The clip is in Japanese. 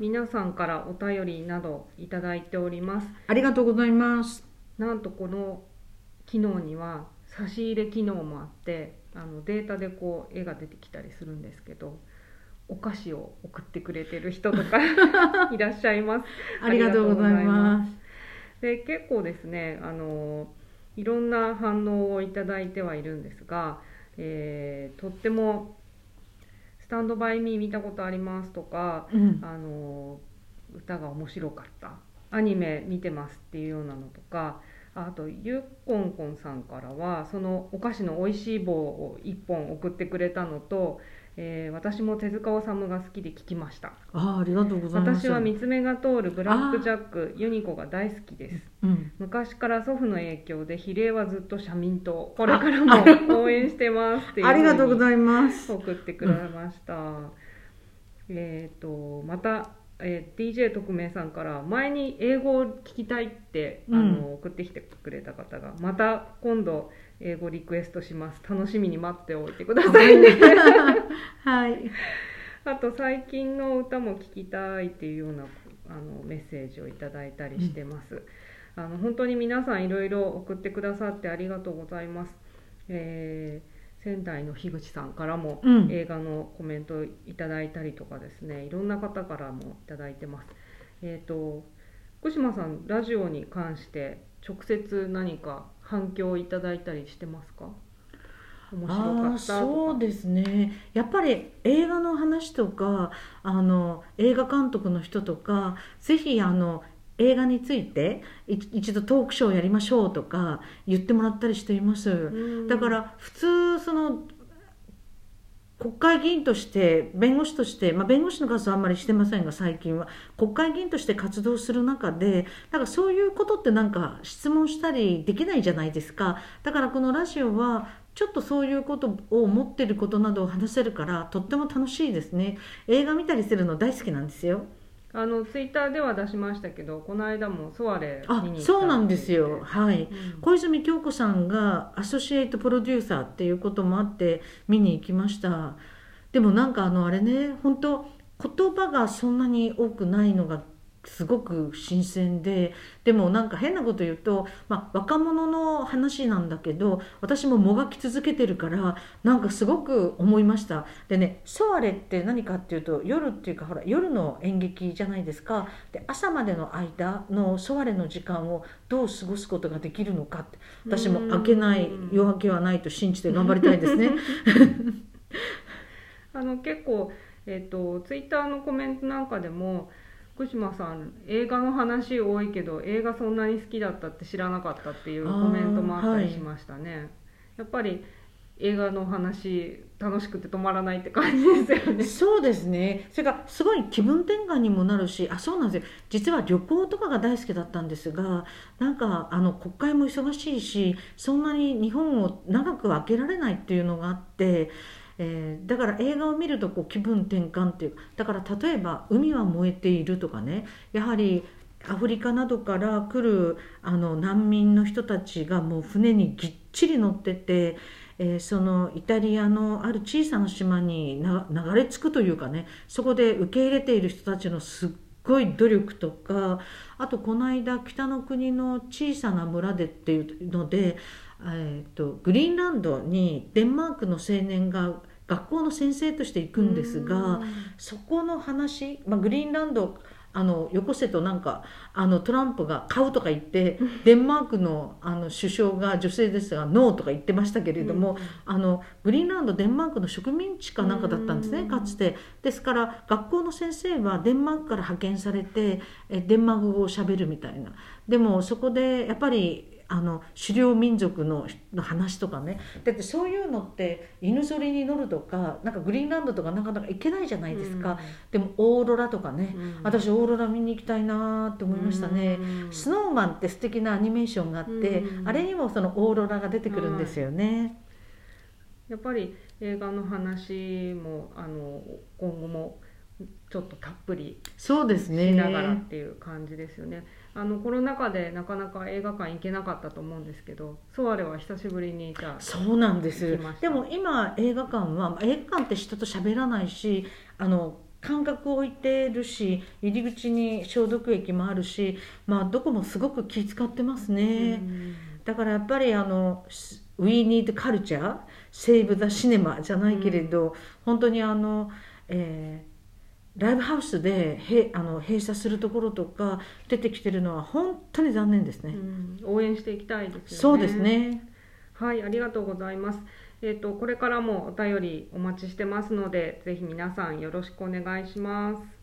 皆さんからお便りなどいただいております。ありがとうございます。なんとこの機能には差し入れ機能もあってあのデータでこう絵が出てきたりするんですけどお菓子を送ってくれてる人とか いらっしゃいます。ありがとうございます。で結構ですねあのいろんな反応をいただいてはいるんですが、えーとっても「スタンドバイミー見たことあります」とかうん。あの歌が面白かった。アニメ見てますっていうようなのとかあとゆっこんこんさんからはそのお菓子の美味しい棒を1本送ってくれたのと、えー私も手塚治虫が好きで聞きました。あーありがとうございます。私は三つ目が通るブラックジャックユニコが大好きです。うん昔から祖父の影響で比例はずっと社民党これからも応援してますっていうありがとうごいざいます。送ってくれました、えっ、とまた、えー DJ 特命さんから前に英語を聞きたいって、あの送ってきてくれた方がまた今度英語リクエストします。楽しみに待っておいてくださいね。はい。あと最近の歌も聴きたいっていうようなあのメッセージをいただいたりしてます、あの本当に皆さんいろいろ送ってくださってありがとうございます、えー仙台の樋口さんからもうん。映画のコメントいただいたりとかですね。いろんな方からもいただいてます。えっ、と福島さんラジオに関して直接何か反響いただいたりしてますか？面白かったとか。そうですね。やっぱり映画の話とかあの映画監督の人とかぜひあの映画についてい一度トークショーやりましょうとか言ってもらったりしています、うん。だから普通その国会議員として弁護士として、まあ、弁護士の活動はあんまりしてませんが最近は。国会議員として活動する中でなんかそういうことってなんか質問したりできないじゃないですか。だからこのラジオはちょっとそういうことを思ってることなどを話せるからとっても楽しいですね。映画見たりするの大好きなんですよあのツイッターでは出しましたけどこの間もソワレあ見に行ったそうなんですよ。はい。うん。小泉京子さんがアソシエイトプロデューサーっていうこともあって見に行きました。でもなんかあのあれね本当言葉がそんなに多くないのがすごく新鮮ででもなんか変なこと言うと、まあ、若者の話なんだけど私ももがき続けてるからなんかすごく思いました。でねソワレって何かっていうと夜っていうかほら夜の演劇じゃないですか。で朝までの間のソワレの時間をどう過ごすことができるのかって私も明けない夜明けはないと信じて頑張りたいですね。あの結構、えっとツイッターのコメントなんかでも福島さん映画の話多いけど映画そんなに好きだったって知らなかったっていうコメントもあったりしましたね、やっぱり映画の話楽しくて止まらないって感じですよね。そうですね。それからすごい気分転換にもなるしあそうなんですよ。実は旅行とかが大好きだったんですがなんかあの国会も忙しいしそんなに日本を長く開けられないっていうのがあって。えーだから映画を見るとこう気分転換っていうだから例えば「海は燃えている」とかねやはりアフリカなどから来るあの難民の人たちがもう船にぎっちり乗ってて、えーそのイタリアのある小さな島に流れ着くというかねそこで受け入れている人たちのすっごい努力とかあとこの間北の国の小さな村でっていうので、えー、とグリーンランドにデンマークの青年が学校の先生として行くんですが。そこの話、まあ、グリーンランドあのよこせとなんかあのトランプが買うとか言って デンマークのあの首相が女性ですがノーとか言ってましたけれども、あのグリーンランドデンマークの植民地かなんかだったんですねうん。かつて。ですから学校の先生はデンマークから派遣されてえデンマーク語をしゃべるみたいな。でもそこでやっぱりあの狩猟民族のの話とかね。だってそういうのって犬ぞりに乗るとかなんかグリーンランドとかなかなか行けないじゃないですか、でもオーロラとかね、うん。私オーロラ見に行きたいなって思いましたね、うん。スノーマンって素敵なアニメーションがあって、うん。あれにもそのオーロラが出てくるんですよね、やっぱり映画の話もあの今後もちょっとたっぷりそうですね。しながらっていう感じですよね。あのコロナ禍でなかなか映画館行けなかったと思うんですけど、ソワレは久しぶりにじゃあそうなんです。でも今映画館はまあ映画館って人と喋らないしあの間隔を置いてるし入り口に消毒液もあるし、まあ、どこもすごく気遣ってますね、だからやっぱりあの「We Need Culture」「Save the Cinema」じゃないけれど、本当にあの、えーライブハウスでへあの閉鎖するところとか出てきてるのは本当に残念ですね、応援していきたいですよね。そうですね。はいありがとうございます。えーと、これからもお便りお待ちしてますのでぜひ皆さんよろしくお願いします。